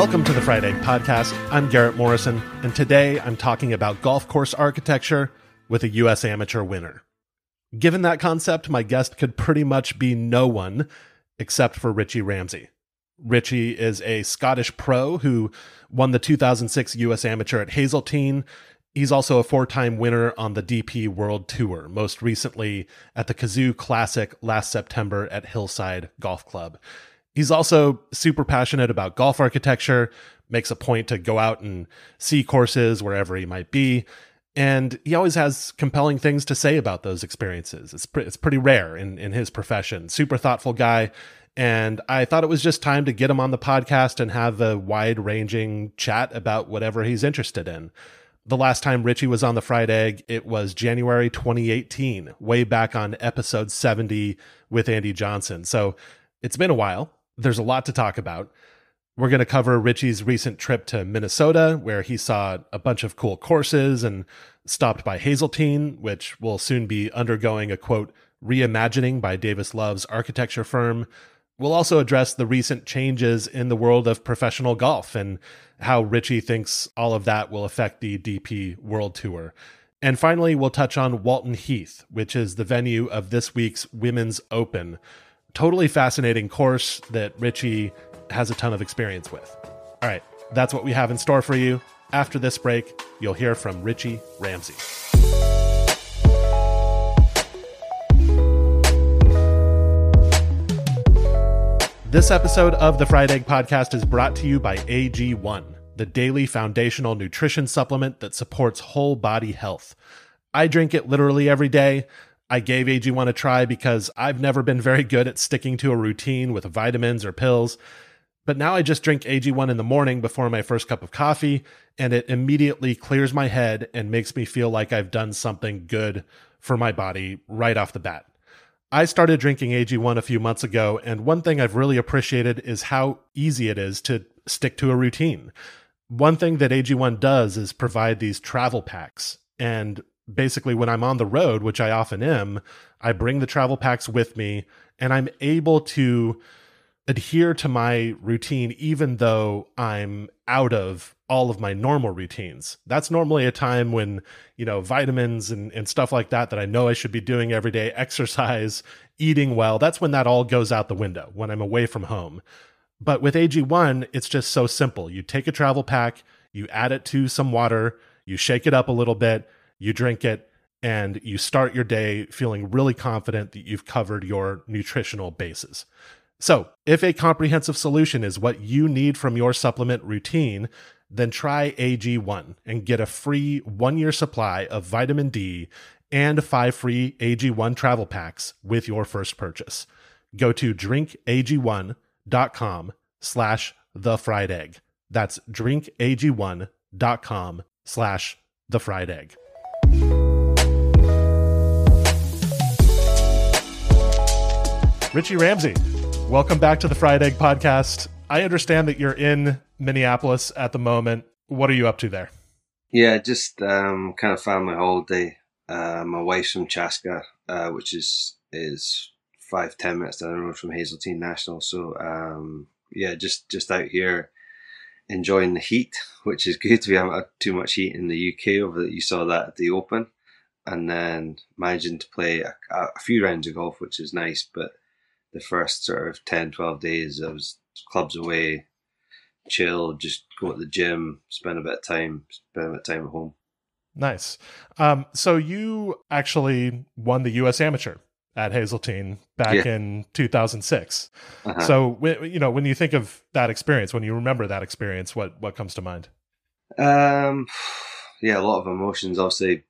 Welcome to the Fried Egg Podcast. I'm Garrett Morrison, and today I'm talking about golf course architecture with a U.S. amateur winner. Given that concept, my guest could pretty much be no one except for Richie Ramsay. Richie is a Scottish pro who won the 2006 U.S. Amateur at Hazeltine. He's also a four time winner on the DP World Tour, most recently at the Cazoo Classic last September at Hillside Golf Club. He's also super passionate about golf architecture, makes a point to go out and see courses wherever he might be. And he always has compelling things to say about those experiences. It's, pre- it's pretty rare in, in his profession. Super thoughtful guy. And I thought it was just time to get him on the podcast and have a wide ranging chat about whatever he's interested in. The last time Richie was on the Fried Egg, it was January 2018, way back on episode 70 with Andy Johnson. So it's been a while there's a lot to talk about. We're going to cover Richie's recent trip to Minnesota, where he saw a bunch of cool courses and stopped by Hazeltine, which will soon be undergoing a quote, reimagining by Davis Love's architecture firm. We'll also address the recent changes in the world of professional golf and how Richie thinks all of that will affect the DP World Tour. And finally, we'll touch on Walton Heath, which is the venue of this week's Women's Open totally fascinating course that Richie has a ton of experience with. All right, that's what we have in store for you. After this break, you'll hear from Richie Ramsay. This episode of the Fried Egg Podcast is brought to you by AG1, the daily foundational nutrition supplement that supports whole body health. I drink it literally every day. I gave AG1 a try because I've never been very good at sticking to a routine with vitamins or pills. But now I just drink AG1 in the morning before my first cup of coffee, and it immediately clears my head and makes me feel like I've done something good for my body right off the bat. I started drinking AG1 a few months ago, and one thing I've really appreciated is how easy it is to stick to a routine. One thing that AG1 does is provide these travel packs. And basically when I'm on the road, which I often am, I bring the travel packs with me and I'm able to adhere to my routine even though I'm out of all of my normal routines. That's normally a time when, you know, vitamins and, and stuff like that that I know I should be doing every day, exercise, eating well, that's when that all goes out the window when I'm away from home. But with AG1, it's just so simple. You take a travel pack, you add it to some water, you shake it up a little bit, you drink it, and you start your day feeling really confident that you've covered your nutritional bases. So, if a comprehensive solution is what you need from your supplement routine, then try AG1 and get a free one year supply of vitamin D and five free AG1 travel packs with your first purchase. Go to drinkag1.com slash the fried egg. That's drinkag1.com slash the fried egg. Richie Ramsay, welcome back to the Fried Egg Podcast. I understand that you're in Minneapolis at the moment. What are you up to there? Yeah, just um, kind of family holiday. Uh, my wife's from Chaska, uh, which is is five ten minutes down the road from Hazeltine National. So um, yeah, just just out here enjoying the heat, which is good. We haven't had too much heat in the UK over that. You saw that at the Open, and then managing to play a, a few rounds of golf, which is nice. But the first sort of 10, 12 days, I was clubs away, chill, just go to the gym, spend a bit of time, spend a bit of time at home. Nice. Um, so you actually won the U.S. Amateur at Hazeltine back yeah. in 2006. Uh-huh. So, you know, when you think of that experience, when you remember that experience, what what comes to mind? Um, yeah, a lot of emotions. Obviously,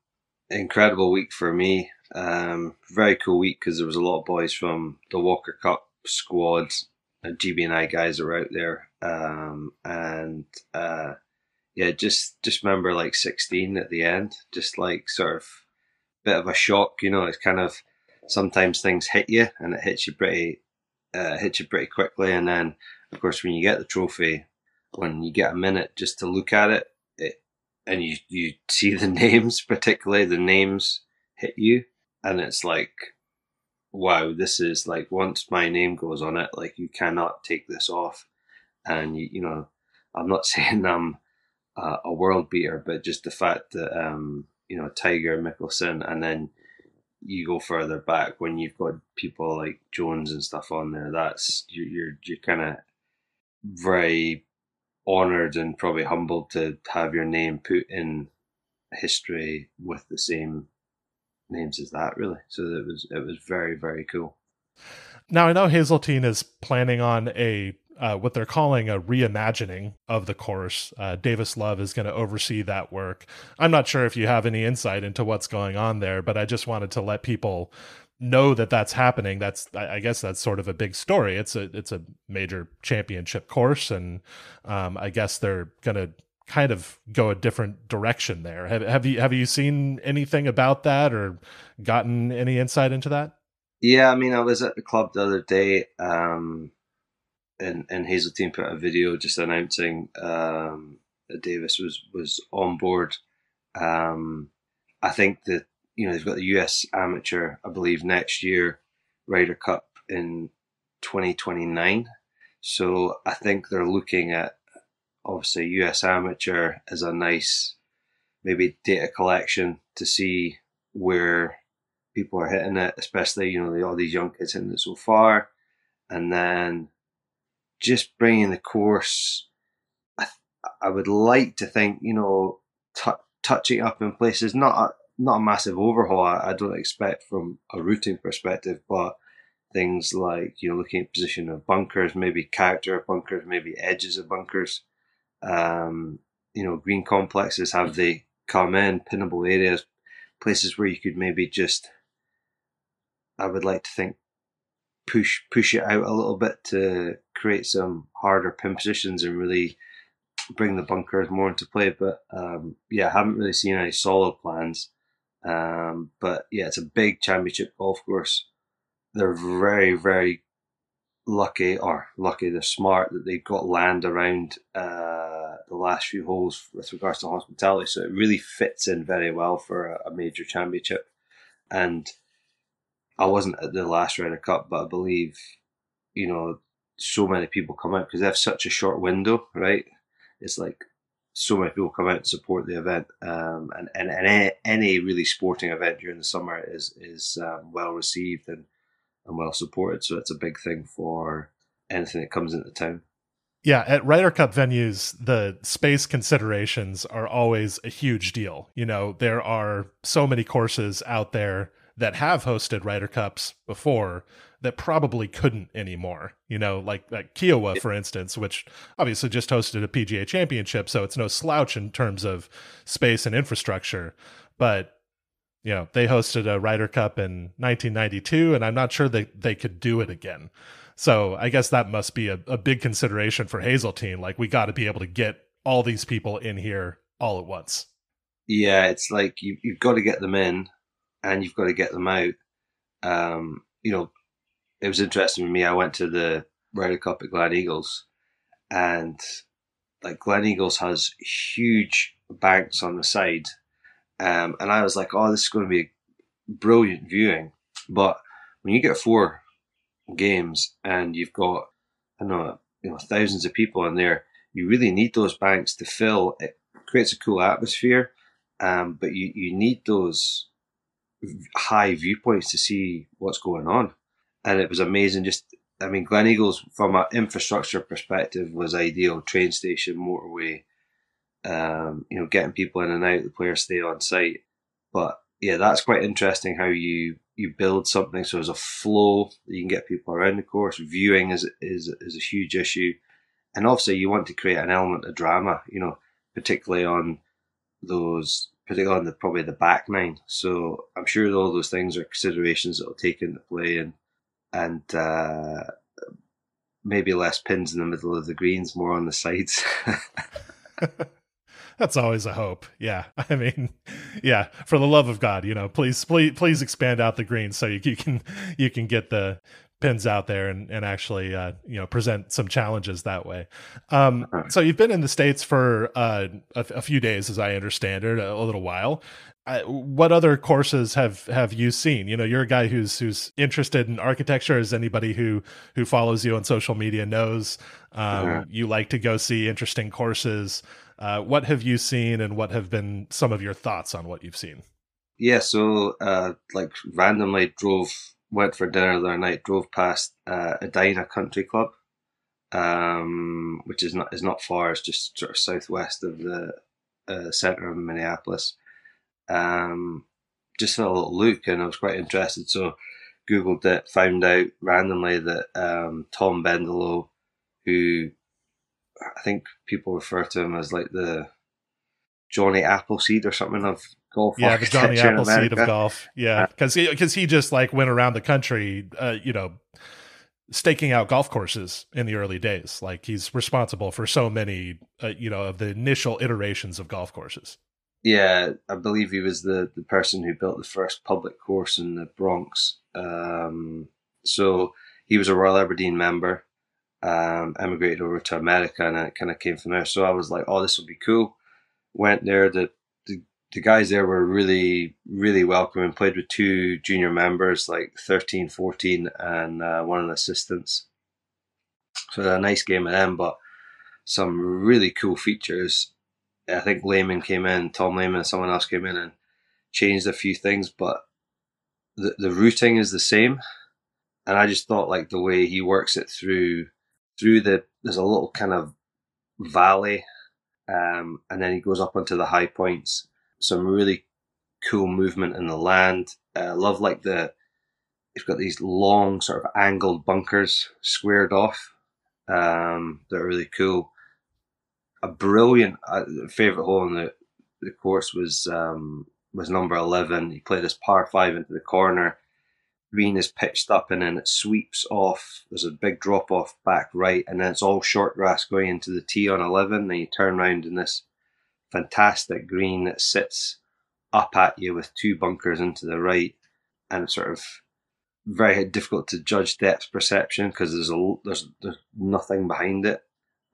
incredible week for me. Um, very cool week because there was a lot of boys from the Walker Cup squad and GB&I guys are out there. Um, and uh, yeah, just just remember like 16 at the end, just like sort of bit of a shock. You know, it's kind of sometimes things hit you and it hits you pretty uh, hits you pretty quickly, and then of course when you get the trophy, when you get a minute just to look at it, it and you you see the names, particularly the names hit you, and it's like wow, this is like once my name goes on it, like you cannot take this off. And you, you know, I'm not saying I'm uh, a world beater, but just the fact that um, you know Tiger Mickelson, and then you go further back when you've got people like Jones and stuff on there. That's you're you're, you're kind of very honored and probably humbled to have your name put in history with the same names as that really. So it was it was very very cool. Now I know Hazeltine is planning on a uh, what they're calling a reimagining of the course. Uh, Davis Love is going to oversee that work. I'm not sure if you have any insight into what's going on there, but I just wanted to let people know that that's happening. That's I, guess that's sort of a big story. It's a it's a major championship course, and um, I guess they're going to kind of go a different direction there. Have, have you have you seen anything about that or gotten any insight into that? Yeah, I mean, I was at the club the other day, um, and and Hazeltine put a video just announcing um, that Davis was was on board. Um, I think that you know they've got the U.S. Amateur, I believe, next year, Ryder Cup in 2029. So I think they're looking at obviously US Amateur is a nice maybe data collection to see where people are hitting it, especially you know all these young kids hitting it so far, and then just bringing the course. I, I would like to think you know t- touching up in places not a, not a massive overhaul. I, I don't expect from a routing perspective, but things like you know looking at position of bunkers, maybe character of bunkers, maybe edges of bunkers um, you know, green complexes have they come in, pinnable areas, places where you could maybe just, I would like to think, push push it out a little bit to create some harder pin positions and really bring the bunkers more into play. But um, yeah, I haven't really seen any solid plans. Um, but yeah, it's a big championship golf course. They're very, very lucky, or lucky, they're smart that they've got land around uh, the last few holes with regards to hospitality. So it really fits in very well for a, a major championship. And I wasn't at the last Ryder Cup, but I believe, you know, so many people come out because they have such a short window, right? It's like so many people come out to support the event, um, and, and and any, any really sporting event during the summer is is um, well received and and well supported. So it's a big thing for anything that comes into town. Yeah, at Ryder Cup venues, the space considerations are always a huge deal. You know, there are so many courses out there that have hosted Ryder Cups before that probably couldn't anymore. You know, like like Kiawah, for instance, which obviously just hosted a PGA championship, so it's no slouch in terms of space and infrastructure. But you know, they hosted a Ryder Cup in 1992, and I'm not sure that they could do it again. So I guess that must be a, a big consideration for Hazeltine. Like, we got to be able to get all these people in here all at once. Yeah, it's like you, you've got to get them in and you've got to get them out. Um, you know, it was interesting for me. I went to the Ryder Cup at Gleneagles, and like Gleneagles has huge banks on the side um, and I was like, oh, this is going to be brilliant viewing. But when you get four games and you've got, I know, you know, thousands of people in there, you really need those banks to fill. It creates a cool atmosphere, um, but you, you need those high viewpoints to see what's going on. And it was amazing. Just, I mean, Gleneagles, from an infrastructure perspective, was ideal. Train station, motorway, um, you know, getting people in and out, the players stay on site. But yeah, that's quite interesting how you you build something so there's a flow you can get people around the course. Viewing is is is a huge issue, and obviously you want to create an element of drama. You know, particularly on those particularly on the probably the back nine. So I'm sure all those things are considerations that will take into play, and and uh, maybe less pins in the middle of the greens, more on the sides. That's always a hope. Yeah. I mean, yeah, for the love of God, you know, please please please expand out the greens so you, you can you can get the pins out there and, and actually uh, you know present some challenges that way. Um, so you've been in the states for uh, a, a, few days, as I understand it, a, a little while. Uh, what other courses have have you seen? You know, you're a guy who's who's interested in architecture. As anybody who who follows you on social media knows, um, you like to go see interesting courses. Uh, what have you seen, and what have been some of your thoughts on what you've seen? Yeah, so uh, like randomly drove went for dinner the other night, drove past uh, Edina Country Club, um, which is not is not far. It's just sort of southwest of the uh, center of Minneapolis. Um, just had a little look, and I was quite interested. So googled it, found out randomly that um, Tom Bendelow, who I think people refer to him as like the Johnny Appleseed or something of golf. Yeah, the Johnny Appleseed of golf. Yeah, because he, cause he just like went around the country, uh, you know, staking out golf courses in the early days. Like he's responsible for so many, uh, you know, of the initial iterations of golf courses. Yeah, I believe he was the, the person who built the first public course in the Bronx. Um, so he was a Royal Aberdeen member, um, emigrated over to America, and it kind of came from there. So I was like, oh, this will be cool. Went there. The the guys there were really, really welcoming. Played with two junior members, like 13, 14, and uh, one of the assistants. So a nice game of them, but some really cool features. I think Lehman came in, Tom Lehman, and someone else came in and changed a few things, but the the routing is the same. And I just thought like the way he works it through through the there's a little kind of valley, um, and then he goes up onto the high points some really cool movement in the land. Uh, love like the you've got these long sort of angled bunkers squared off. Um, they're really cool. A brilliant uh, favorite hole in the the course was um, was number eleven. He played this par five into the corner. Green is pitched up and then it sweeps off. There's a big drop off back right, and then it's all short grass going into the tee on eleven. And you turn around in this fantastic green that sits up at you with two bunkers into the right and it's sort of very difficult to judge depth perception because there's a there's there's nothing behind it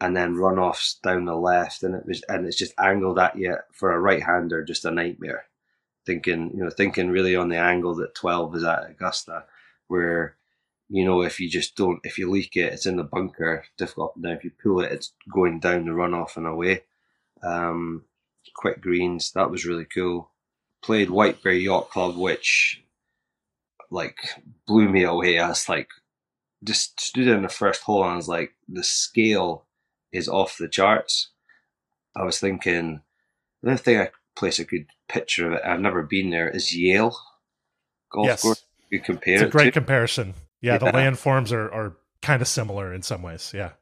and then runoffs down the left and it was and it's just angled at you for a right hander just a nightmare thinking you know thinking really on the angle that 12 is at augusta where you know if you just don't if you leak it it's in the bunker difficult up and if you pull it it's going down the runoff and away um, quick greens. That was really cool. Played White Bear Yacht Club, which like blew me away. I was like, just stood in the first hole and I was like, the scale is off the charts. I was thinking, the only thing I place a good picture of it, I've never been there, is Yale golf yes. course. You compare it's a great comparison. Yeah, yeah, the landforms are, are kind of similar in some ways. Yeah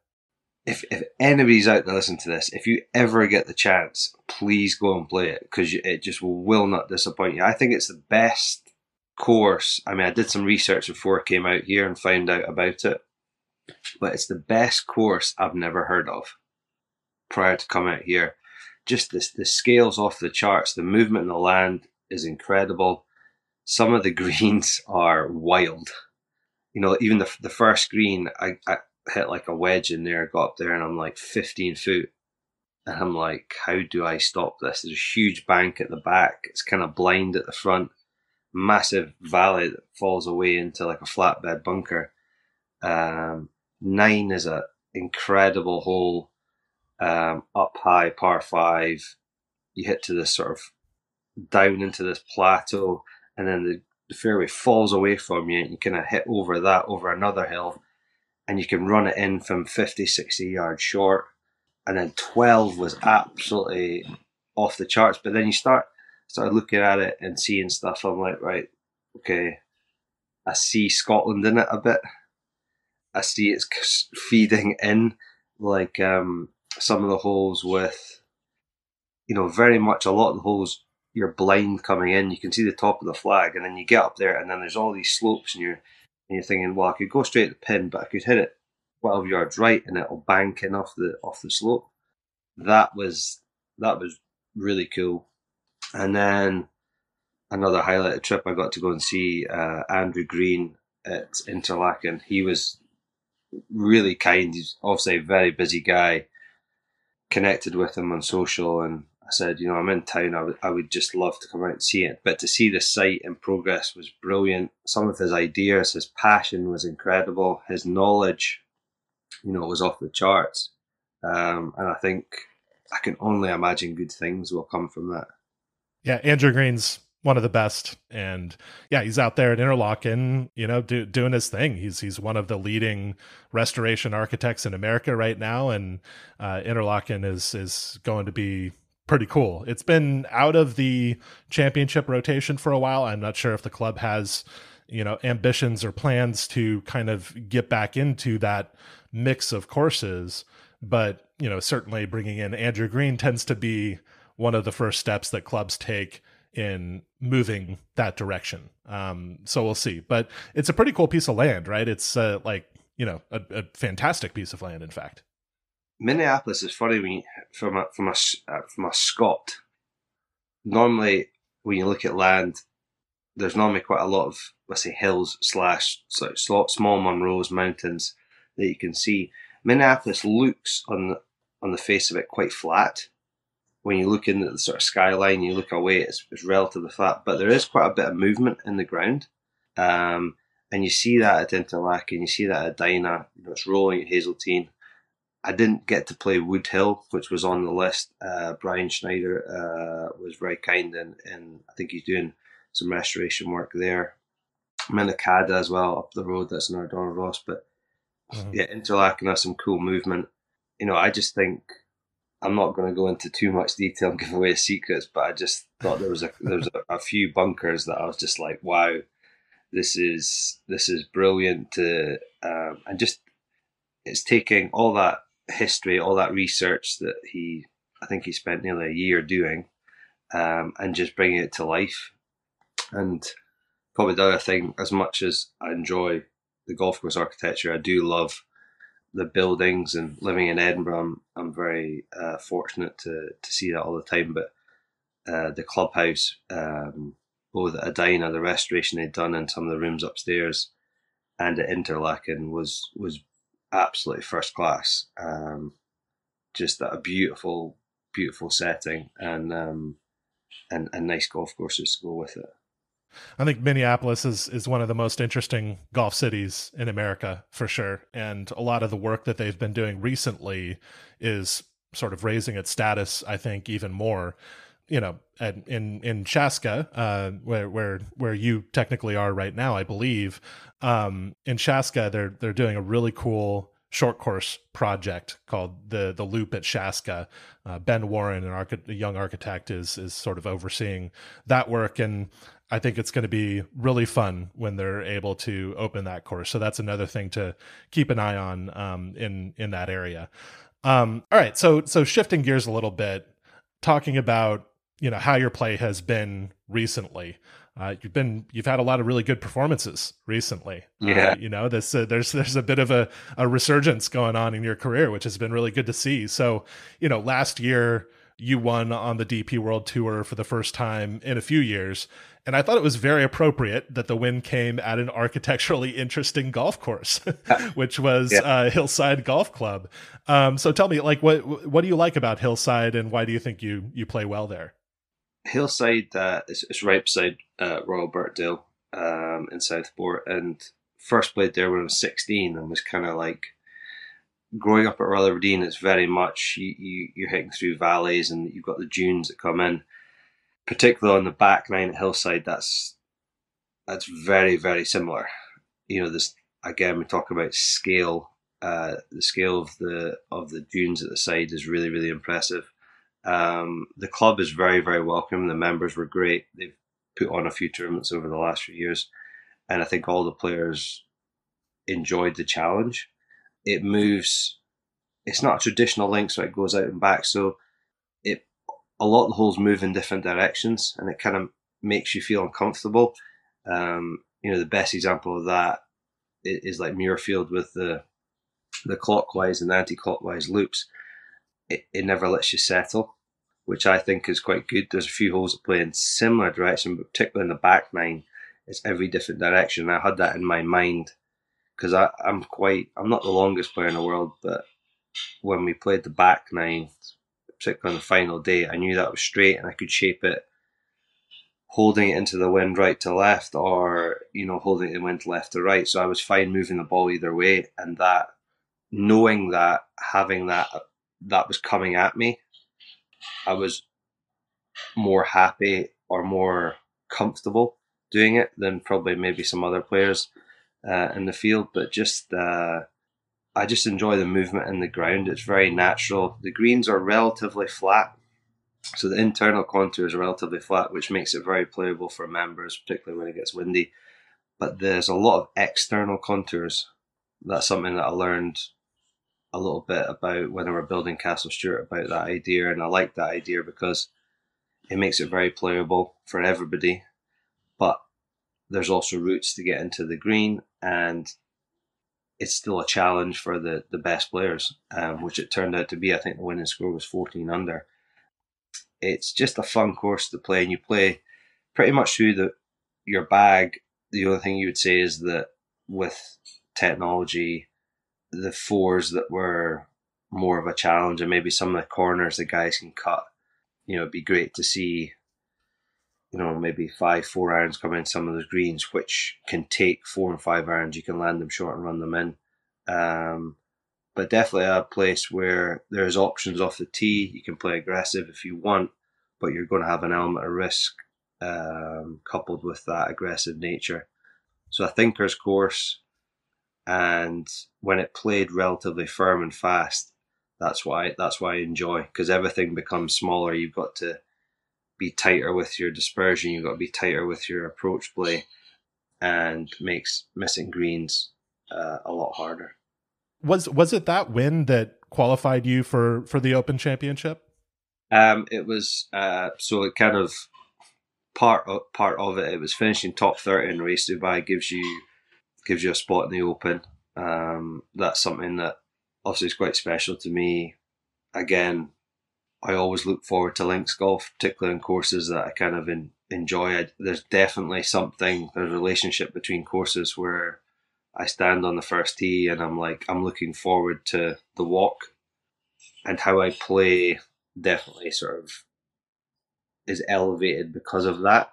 if, if anybody's out there listening to this, if you ever get the chance, please go and play it because it just will not disappoint you. I think it's the best course. I mean, I did some research before I came out here and found out about it, but it's the best course I've never heard of prior to coming out here. Just this, the scales off the charts. The movement in the land is incredible. Some of the greens are wild. You know, even the the first green, I, I hit like a wedge in there, got up there, and I'm like 15 foot. And I'm like, how do I stop this? There's a huge bank at the back. It's kind of blind at the front. Massive valley that falls away into like a flatbed bunker. Um, nine is a incredible hole, um, up high, par five. You hit to this sort of down into this plateau, and then the, the fairway falls away from you, and you kind of hit over that over another hill and you can run it in from 50, 60 yards short. And then 12 was absolutely off the charts. But then you start start looking at it and seeing stuff. I'm like, right, okay, I see Scotland in it a bit. I see it's feeding in like um, some of the holes with, you know, very much a lot of the holes you're blind coming in. You can see the top of the flag, and then you get up there, and then there's all these slopes, and you're and you're thinking, well, I could go straight at the pin, but I could hit it 12 yards right, and it'll bank in off the off the slope. That was that was really cool. And then another highlighted trip, I got to go and see uh, Andrew Green at Interlachen. He was really kind. He's obviously a very busy guy. Connected with him on social, and I said, you know, I'm in town. I would, I would just love to come out and see it. But to see the site in progress was brilliant. Some of his ideas, his passion was incredible. His knowledge, you know, was off the charts. Um, and I think I can only imagine good things will come from that. Yeah, Andrew Green's one of the best, and yeah, he's out there at Interlachen, you know, do, doing his thing. He's he's one of the leading restoration architects in America right now, and uh, Interlachen is is going to be pretty cool. It's been out of the championship rotation for a while. I'm not sure if the club has, you know, ambitions or plans to kind of get back into that mix of courses, but you know, certainly bringing in Andrew Green tends to be one of the first steps that clubs take in moving that direction. Um, so we'll see, but it's a pretty cool piece of land, right? It's uh, like you know a, a fantastic piece of land, in fact. Minneapolis is funny when you, from a from a uh, from a Scot. Normally, when you look at land, there's normally quite a lot of let's say hills slash sort small Munros mountains that you can see. Minneapolis looks on the, on the face of it quite flat. When you look in at the sort of skyline, you look away, it's, it's relatively flat, but there is quite a bit of movement in the ground. Um, and you see that at Interlachen, you see that at Edina, you know, it's rolling at Hazeltine. I didn't get to play Woodhill, which was on the list. Uh, Brian Schneider uh, was very kind, and, and I think he's doing some restoration work there. Minikahda as well up the road. That's another Donald Ross, but mm-hmm. yeah, Interlachen has some cool movement. You know, I just think I'm not going to go into too much detail and give away secrets, but I just thought there was a there was a, a few bunkers that I was just like, wow, this is this is brilliant. To, um, and just it's taking all that history, all that research that he, I think he spent nearly a year doing, um, and just bringing it to life. And probably the other thing, as much as I enjoy the golf course architecture, I do love the buildings and living in Edinburgh. I'm, I'm very uh, fortunate to, to see that all the time. But uh, the clubhouse, um, both at Edina, the restoration they'd done in some of the rooms upstairs, and at Interlachen was was absolutely first class. Um, just a beautiful, beautiful setting and um, and and nice golf courses to go with it. I think Minneapolis is is one of the most interesting golf cities in America for sure, and a lot of the work that they've been doing recently is sort of raising its status. I think even more you know, at, in in Chaska, uh, where where where you technically are right now, I believe, um, in Chaska, they're they're doing a really cool short course project called the the Loop at Chaska. Uh, ben Warren, an archi- a young architect, is is sort of overseeing that work, and I think it's going to be really fun when they're able to open that course. So that's another thing to keep an eye on um, in in that area. Um, all right, so so shifting gears a little bit, talking about you know how your play has been recently. Uh, you've been you've had a lot of really good performances recently. Uh, yeah, uh, you know this uh, there's there's a bit of a, a resurgence going on in your career, which has been really good to see. So you know last year you won on the DP World Tour for the first time in a few years. And I thought it was very appropriate that the win came at an architecturally interesting golf course, which was yeah. uh, Hillside Golf Club. Um, so tell me, like, what what do you like about Hillside, and why do you think you you play well there? Hillside uh, is, is right beside uh, Royal Birkdale um, in Southport, and first played there when I was 16 and was kind of like growing up at Royal Aberdeen. It's very much you, you, you're hitting through valleys and you've got the dunes that come in, particularly on the back nine at Hillside. That's that's very very similar. You know, this again we talk about scale. Uh, the scale of the of the dunes at the side is really really impressive. Um, the club is very, very welcome. The members were great. They've put on a few tournaments over the last few years, and I think all the players enjoyed the challenge. It moves. It's not a traditional link, so it goes out and back. So it a lot of the holes move in different directions, and it kind of makes you feel uncomfortable. Um, you know, the best example of that is like Muirfield with the the clockwise and anti-clockwise loops. It, it never lets you settle, which I think is quite good. There's a few holes that play in similar direction, but particularly in the back nine, it's every different direction. I had that in my mind because I'm quite I'm not the longest player in the world, but when we played the back nine, particularly on the final day, I knew that was straight and I could shape it holding it into the wind right to left or, you know, holding it in wind left to right. So I was fine moving the ball either way. And that, knowing that, having that, that was coming at me, I was more happy or more comfortable doing it than probably maybe some other players uh, in the field. But just, uh, I just enjoy the movement in the ground. It's very natural. The greens are relatively flat, so the internal contour is relatively flat, which makes it very playable for members, particularly when it gets windy. But there's a lot of external contours. That's something that I learned a little bit about when I were building Castle Stuart about that idea, and I like that idea because it makes it very playable for everybody. But there's also routes to get into the green, and it's still a challenge for the, the best players, um, which it turned out to be. I think the winning score was 14 under. It's just a fun course to play, and you play pretty much through the your bag. The only thing you would say is that with technology, the fours that were more of a challenge, and maybe some of the corners the guys can cut. You know, it'd be great to see you know, maybe five, four irons come in some of those greens, which can take four and five irons. You can land them short and run them in. Um, but definitely a place where there's options off the tee. You can play aggressive if you want, but you're going to have an element of risk um, coupled with that aggressive nature. So a thinker's course, and when it played relatively firm and fast, that's why that's why I enjoy because everything becomes smaller. You've got to be tighter with your dispersion. You've got to be tighter with your approach play, and makes missing greens uh, a lot harder. Was was it that win that qualified you for for the Open Championship? Um, it was uh, so it kind of part of, part of it. It was finishing top thirty in race Dubai gives you gives you a spot in the Open. Um, that's something that obviously is quite special to me. Again, I always look forward to links golf, particularly in courses that I kind of in, enjoy. I, there's definitely something, there's a relationship between courses where I stand on the first tee and I'm like, I'm looking forward to the walk and how I play definitely sort of is elevated because of that.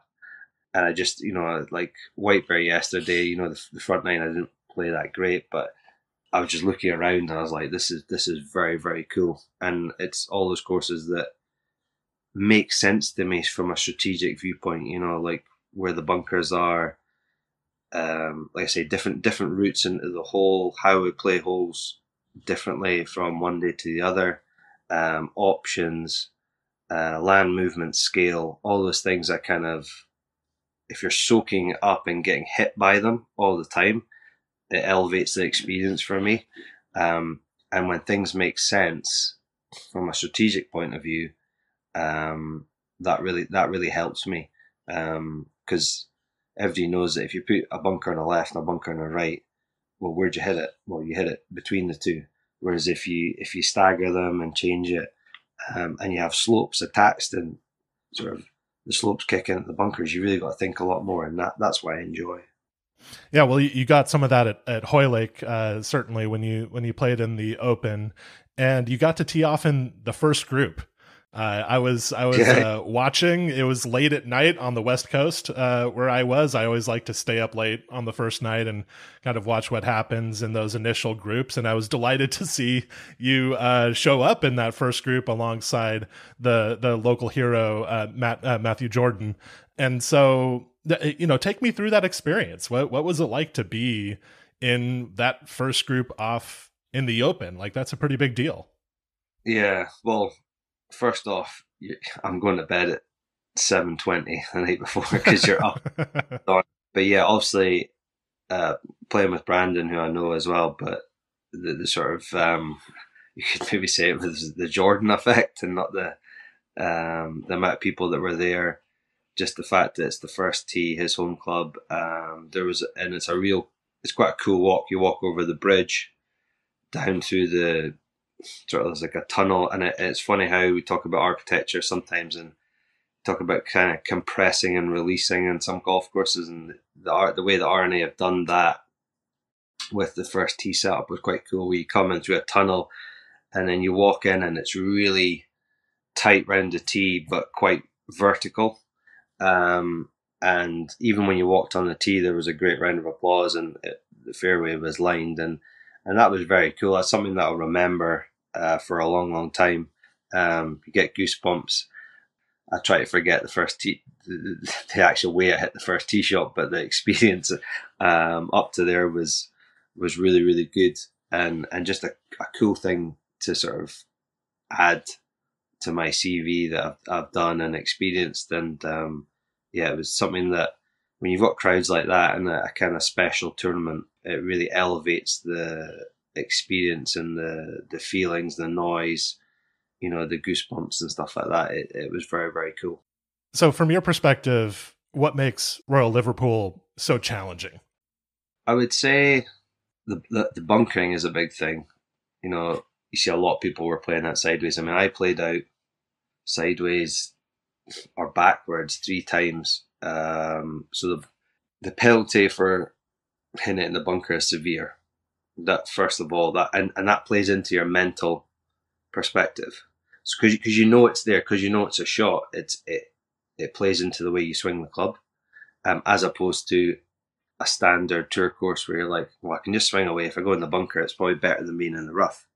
And I just, you know, like White Bear yesterday, you know, the, the front nine, I didn't play that great, but I was just looking around and I was like, this is this is very very cool, and it's all those courses that make sense to me from a strategic viewpoint. You know, like where the bunkers are, um, like I say, different different routes into the hole, how we play holes differently from one day to the other, um, options, uh, land movement, scale, all those things that kind of, if you're soaking up and getting hit by them all the time, it elevates the experience for me. Um, and when things make sense from a strategic point of view, um, that really that really helps me because um, everybody knows that if you put a bunker on the left and a bunker on the right, well, where'd you hit it? Well, you hit it between the two. Whereas if you if you stagger them and change it, um, and you have slopes attached and sort of the slopes kick in at the bunkers, you really got to think a lot more, and that that's what I enjoy. Yeah, well, you got some of that at, at Hoylake, uh, certainly when you when you played in the Open, and you got to tee off in the first group. Uh, I was I was uh, watching. It was late at night on the West Coast uh, where I was. I always like to stay up late on the first night and kind of watch what happens in those initial groups. And I was delighted to see you uh, show up in that first group alongside the the local hero uh, Matt uh, Matthew Jordan. And so you know, take me through that experience. What what was it like to be in that first group off in the open? Like that's a pretty big deal. Yeah. Well, first off, I'm going to bed at seven twenty the night before because you're up. but yeah, obviously, uh, playing with Brandon, who I know as well, but the, the sort of um, you could maybe say it was the Jordan effect and not the Um, the amount of people that were there, just the fact that it's the first tee, his home club. Um, there was, and it's a real, it's quite a cool walk. You walk over the bridge, down through the sort of there's like a tunnel, and it, it's funny how we talk about architecture sometimes and talk about kind of compressing and releasing in some golf courses, and the art, the way the R&A have done that with the first tee setup was quite cool. We come in through a tunnel, and then you walk in, and it's really tight round the tee, but quite vertical. Um, and even when you walked on the tee, there was a great round of applause, and it, the fairway was lined, and and that was very cool. That's something that I'll remember uh, for a long, long time. Um, you get goosebumps. I try to forget the first tee, the, the, actual way I hit the first tee shot, but the experience um, up to there was was really, really good, and and just a, a cool thing to sort of add to my CV that I've, I've done and experienced. And um, yeah, it was something that when you've got crowds like that in a, a, kind of special tournament, it really elevates the experience and the the feelings, the noise, you know, the goosebumps and stuff like that. It, it was very very cool. So, from your perspective, what makes Royal Liverpool so challenging? I would say the, the, the bunkering is a big thing. You know, you see a lot of people were playing that sideways. I mean, I played out sideways or backwards three times. Um, so the the penalty for hitting it in the bunker is severe. That first of all, that and, and that plays into your mental perspective. Because because you know it's there, because you know it's a shot. It's it it plays into the way you swing the club, um, as opposed to a standard tour course where you're like, well, I can just swing away. If I go in the bunker, it's probably better than being in the rough.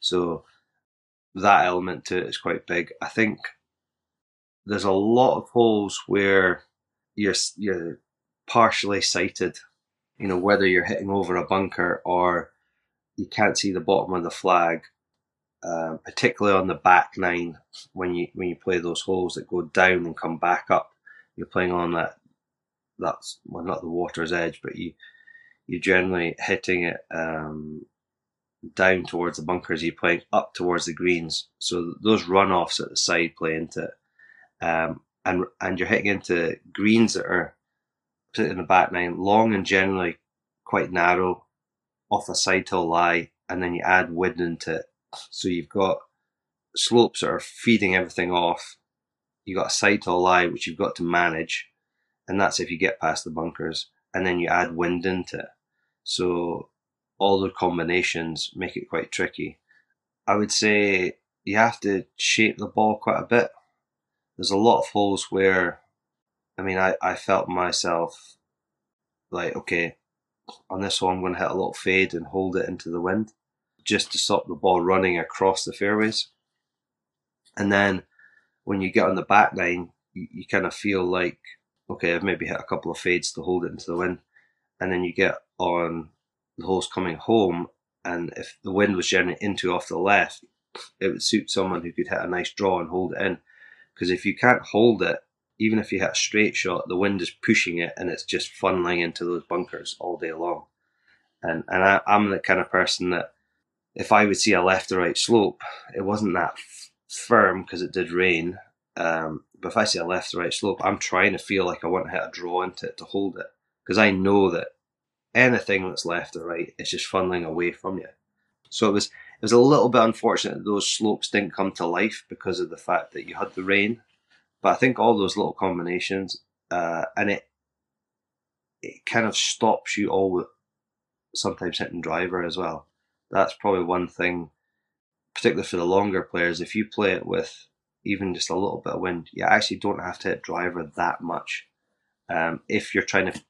So that element to it is quite big. I think there's a lot of holes where you're you're partially sighted. You know, whether you're hitting over a bunker or you can't see the bottom of the flag, um, particularly on the back nine when you when you play those holes that go down and come back up. You're playing on that that's well not the water's edge, but you you're generally hitting it um, down towards the bunkers. You're playing up towards the greens, so those runoffs at the side play into it, um, and and you're hitting into greens that are put in the back nine, long and generally quite narrow, off a side hill lie, and then you add wind into it. So you've got slopes that are feeding everything off. You've got a side hill lie which you've got to manage, and that's if you get past the bunkers, and then you add wind into it. So all the combinations make it quite tricky. I would say you have to shape the ball quite a bit. There's a lot of holes where I mean, I, I felt myself like, okay, on this one, I'm going to hit a little fade and hold it into the wind just to stop the ball running across the fairways. And then when you get on the back nine, you, you kind of feel like, okay, I've maybe hit a couple of fades to hold it into the wind. And then you get on the holes coming home, and if the wind was generally into off the left, it would suit someone who could hit a nice draw and hold it in. Because if you can't hold it even if you hit a straight shot, the wind is pushing it and it's just funneling into those bunkers all day long. And and I, am the kind of person that if I would see a left or right slope, it wasn't that f- firm because it did rain. Um, but if I see a left or right slope, I'm trying to feel like I want to hit a draw into it to hold it because I know that anything that's left or right is just funneling away from you. So it was it was a little bit unfortunate that those slopes didn't come to life because of the fact that you had the rain but I think all those little combinations, uh, and it it kind of stops you all sometimes hitting driver as well. That's probably one thing, particularly for the longer players. If you play it with even just a little bit of wind, you actually don't have to hit driver that much. Um, if you're trying to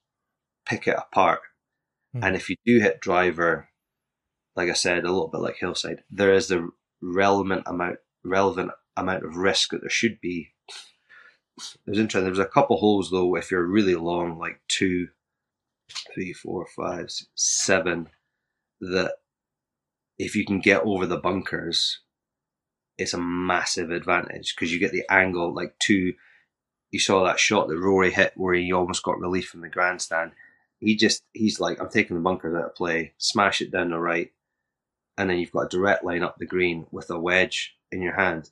pick it apart, mm. and if you do hit driver, like I said, a little bit like hillside, there is the relevant amount relevant amount of risk that there should be it was interesting. There was a couple holes though. If you're really long, like two, three, four, five, six, seven, that if you can get over the bunkers, it's a massive advantage because you get the angle. Like two, you saw that shot that Rory hit where he almost got relief from the grandstand. He just he's like, I'm taking the bunkers out of play, smash it down the right, and then you've got a direct line up the green with a wedge in your hand.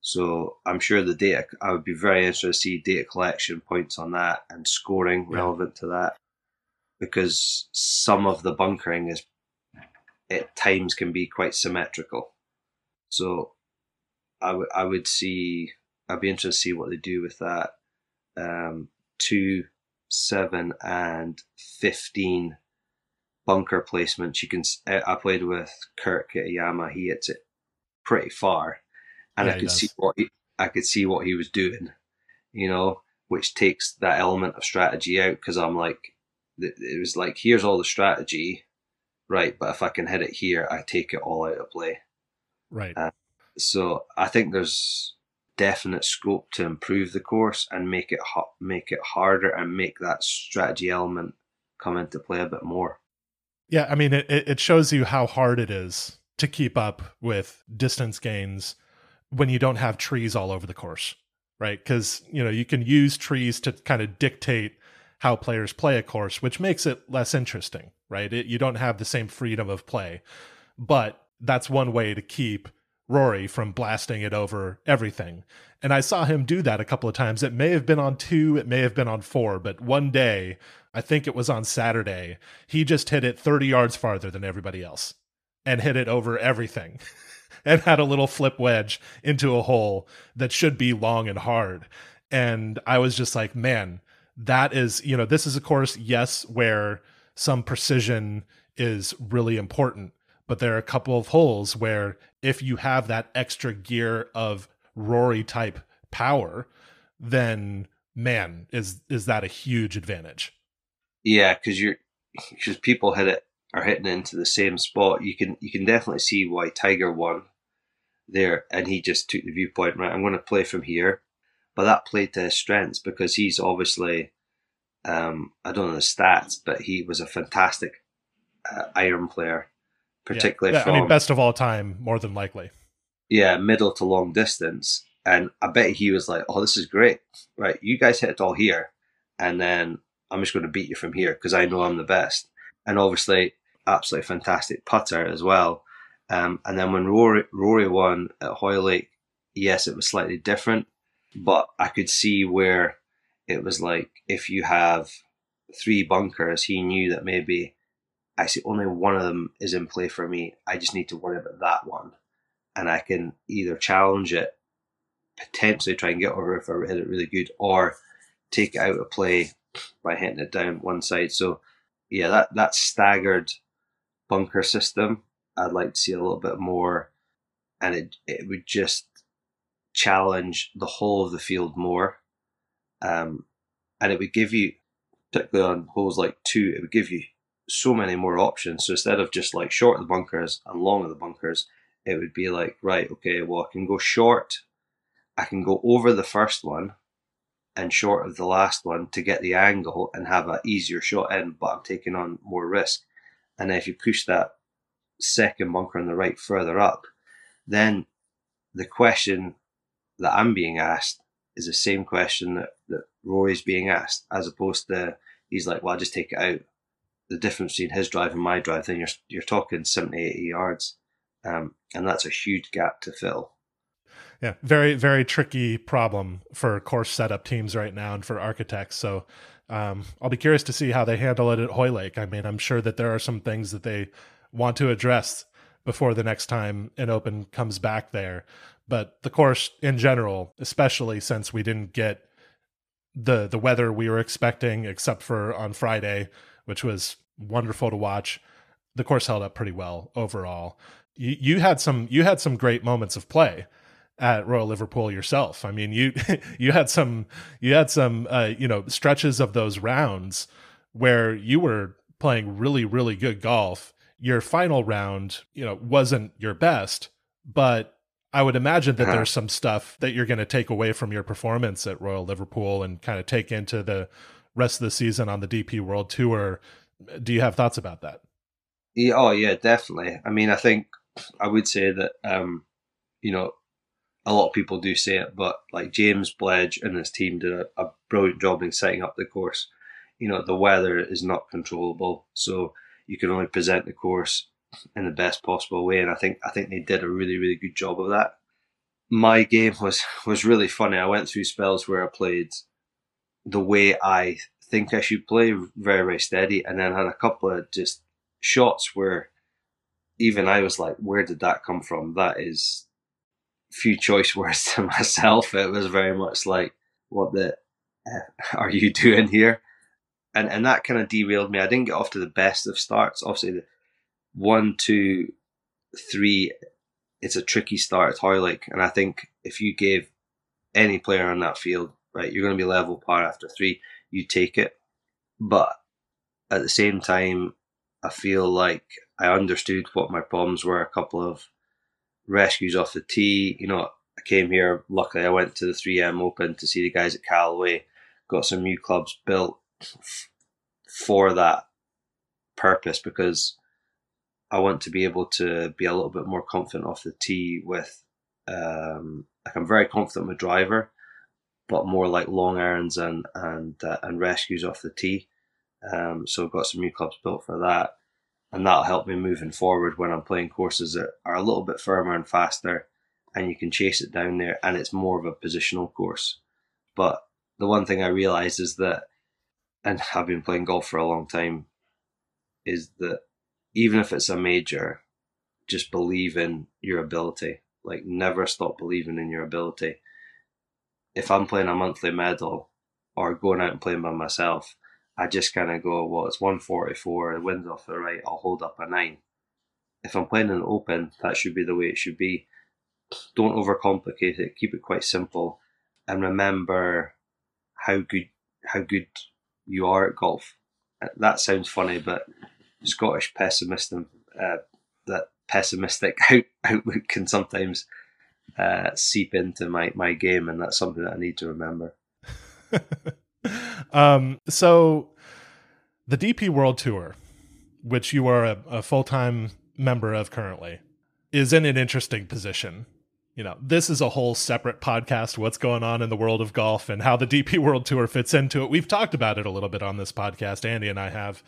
So I'm sure the data, I would be very interested to see data collection points on that and scoring Yeah. relevant to that because some of the bunkering is at times can be quite symmetrical. So I would I would see I'd be interested to see what they do with that. Um, two, seven, and fifteen bunker placements. You can I played with Kurt Kitayama. He hits it pretty far, and Yeah, I could see what he, I could see what he was doing. You know, which takes that element of strategy out because I'm like, it was like here's all the strategy, right? But if I can hit it here, I take it all out of play. Right. Uh, So I think there's definite scope to improve the course and make it make it harder and make that strategy element come into play a bit more. Yeah, I mean, it, it shows you how hard it is to keep up with distance gains when you don't have trees all over the course, right? Because, you know, you can use trees to kind of dictate how players play a course, which makes it less interesting, right? It, you don't have the same freedom of play. But that's one way to keep Rory from blasting it over everything. And I saw him do that a couple of times. It may have been on two, it may have been on four, but one day, I think it was on Saturday, he just hit it 30 yards farther than everybody else and hit it over everything and had a little flip wedge into a hole that should be long and hard. And I was just like, man, that is, you know, this is a course, yes, where some precision is really important, but there are a couple of holes where if you have that extra gear of Rory type power, then man, is is that a huge advantage? Yeah, because you're because people hit it are hitting it into the same spot. You can you can definitely see why Tiger won there, and he just took the viewpoint right. I'm going to play from here, but that played to his strengths because he's obviously um, I don't know the stats, but he was a fantastic uh, iron player, particularly yeah, from I mean, best of all time, more than likely. yeah, middle to long distance. And I bet he was like, "Oh, this is great, right? You guys hit it all here, and then I'm just going to beat you from here because I know I'm the best." And obviously, absolutely fantastic putter as well. Um, and then when Rory, Rory won at Hoylake, yes, it was slightly different, but I could see where it was like if you have three bunkers, he knew that maybe I see only one of them is in play for me. I just need to worry about that one and I can either challenge it, potentially try and get over if I hit it really good, or take it out of play by hitting it down one side. So, yeah, that that staggered bunker system, I'd like to see a little bit more, and it it would just challenge the whole of the field more, um, and it would give you, particularly on holes like two, it would give you so many more options. So instead of just like short of the bunkers and long of the bunkers, it would be like, right, okay, well, I can go short, I can go over the first one and short of the last one to get the angle and have an easier shot in, but I'm taking on more risk. And if you push that second bunker on the right further up, then the question that I'm being asked is the same question that, that Rory's being asked, as opposed to he's like, well, I'll just take it out. The difference between his drive and my drive, then you're you're talking 70, 80 yards. Um, and that's a huge gap to fill. Yeah, very very tricky problem for course setup teams right now and for architects. So um, I'll be curious to see how they handle it at Hoylake. I mean, I'm sure that there are some things that they want to address before the next time an open comes back there. But the course in general, especially since we didn't get the the weather we were expecting, except for on Friday, which was wonderful to watch, the course held up pretty well overall. You, you had some you had some great moments of play at Royal Liverpool yourself. I mean, you you had some you had some uh, you know stretches of those rounds where you were playing really really good golf. Your final round, you know, wasn't your best, but I would imagine that Uh-huh. there's some stuff that you're going to take away from your performance at Royal Liverpool and kind of take into the rest of the season on the DP World Tour. Do you have thoughts about that? Yeah, oh yeah, definitely. I mean, I think I would say that um, you know a lot of people do say it, but like James Bledge and his team did a, a brilliant job in setting up the course. You know, the weather is not controllable, so you can only present the course in the best possible way. And I think I think they did a really really good job of that. my game was was really funny. I went through spells where I played the way I think I should play, very very steady, and then had a couple of just shots where even I was like, "Where did that come from?" That is few choice words to myself. It was very much like, "What the are you doing here?" And and that kind of derailed me. I didn't get off to the best of starts. Obviously, the one, two, three it's a tricky start at Hoylake, and I think if you gave any player on that field, right, you're going to be level par after three, you take it. But at the same time, I feel like I understood what my problems were. A couple of rescues off the tee. You know, I came here. Luckily, I went to the 3M Open to see the guys at Callaway. Got some new clubs built for that purpose because I want to be able to be a little bit more confident off the tee with, um, like I'm very confident with driver, but more like long irons and and uh, and rescues off the tee. Um, so I've got some new clubs built for that, and that'll help me moving forward when I'm playing courses that are a little bit firmer and faster, and you can chase it down there, and it's more of a positional course. But the one thing I realized is that, and I've been playing golf for a long time, is that even if it's a major, just believe in your ability. Like never stop believing in your ability. If I'm playing a monthly medal or going out and playing by myself, I just kind of go, well, it's 144, the wind's off the right, I'll hold up a nine. If I'm playing an open, that should be the way it should be. Don't overcomplicate it, keep it quite simple, and remember how good how good you are at golf. That sounds funny, but Scottish pessimist uh, that pessimistic out, outlook can sometimes uh, seep into my, my game, and that's something that I need to remember. um, so, the DP World Tour, which you are a, a full time member of currently, is in an interesting position. You know, this is a whole separate podcast, what's going on in the world of golf and how the DP World Tour fits into it. We've talked about it a little bit on this podcast, Andy and I have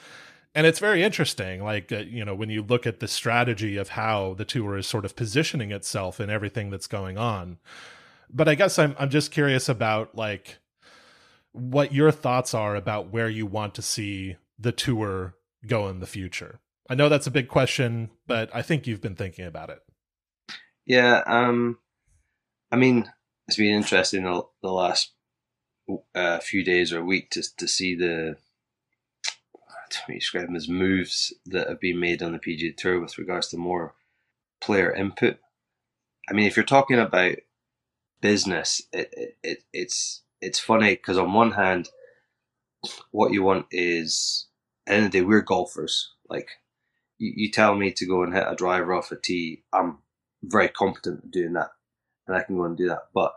and it's very interesting like uh, you know when you look at the strategy of how the tour is sort of positioning itself in everything that's going on. But i guess i'm i'm just curious about like what your thoughts are about where you want to see the tour go in the future. I know that's a big question but i think you've been thinking about it. Yeah um i mean it's been interesting the, the last uh, few days or week to to see the to describe them as moves that have been made on the PGA Tour with regards to more player input. I mean, if you're talking about business, it, it, it it's it's funny because on one hand, what you want is at the end of the day we're golfers. Like you, you tell me to go and hit a driver off a tee, I'm very competent at doing that, and I can go and do that. But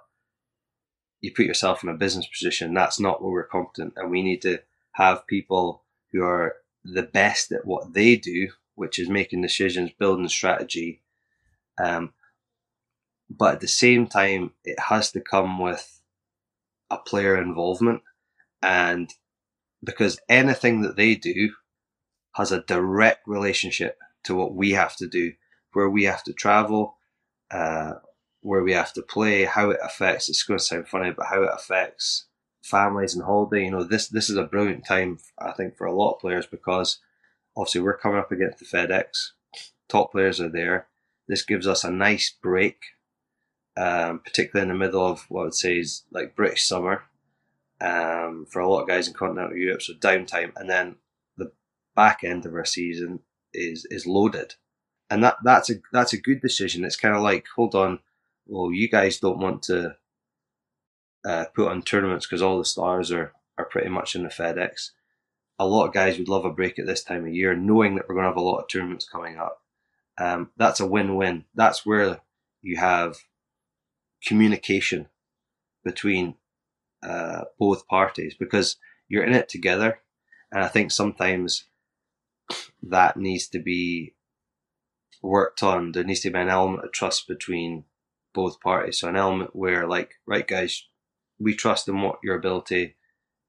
you put yourself in a business position, that's not where we're competent, and we need to have people who are the best at what they do, which is making decisions, building strategy. Um, but at the same time, it has to come with a player involvement. And because anything that they do has a direct relationship to what we have to do, where we have to travel, uh, where we have to play, how it affects, it's going to sound funny, but how it affects families and holiday. You know, this this is a brilliant time, I think, for a lot of players because obviously we're coming up against the FedEx. Top players are there. This gives us a nice break, um, particularly in the middle of what I would say is like British summer um, for a lot of guys in continental Europe. So downtime, and then the back end of our season is is loaded, and that that's a that's a good decision. It's kind of like, hold on, well, you guys don't want to uh, put on tournaments because all the stars are, are pretty much in the FedEx. A lot of guys would love a break at this time of year, knowing that we're going to have a lot of tournaments coming up. Um, that's a win-win. That's where you have communication between uh, both parties because you're in it together, and I think sometimes that needs to be worked on. There needs to be an element of trust between both parties. So an element where, like, right, guys, we trust in what your ability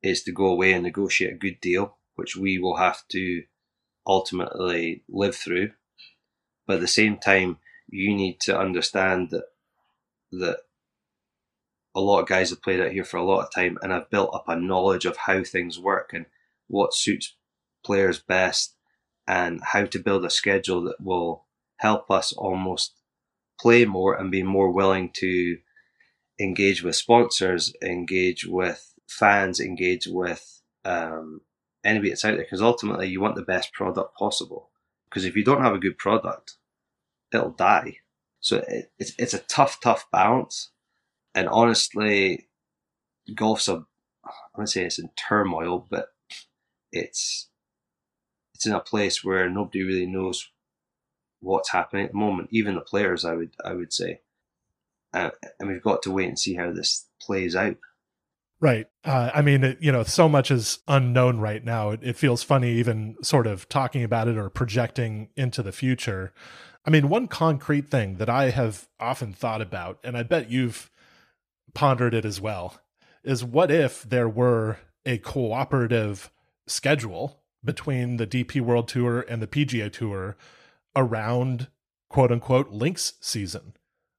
is to go away and negotiate a good deal, which we will have to ultimately live through. But at the same time, you need to understand that that a lot of guys have played out here for a lot of time and have built up a knowledge of how things work and what suits players best and how to build a schedule that will help us almost play more and be more willing to engage with sponsors, engage with fans, engage with um, anybody that's out there. Because ultimately, you want the best product possible. Because if you don't have a good product, it'll die. So it, it's it's a tough, tough balance. And honestly, golf's a I wouldn't say it's in turmoil, but it's it's in a place where nobody really knows what's happening at the moment. Even the players, I would I would say, uh, and we've got to wait and see how this plays out. Right. Uh, I mean, it, you know, so much is unknown right now. It, it feels funny even sort of talking about it or projecting into the future. I mean, one concrete thing that I have often thought about, and I bet you've pondered it as well, is what if there were a cooperative schedule between the DP World Tour and the PGA Tour around quote unquote links season.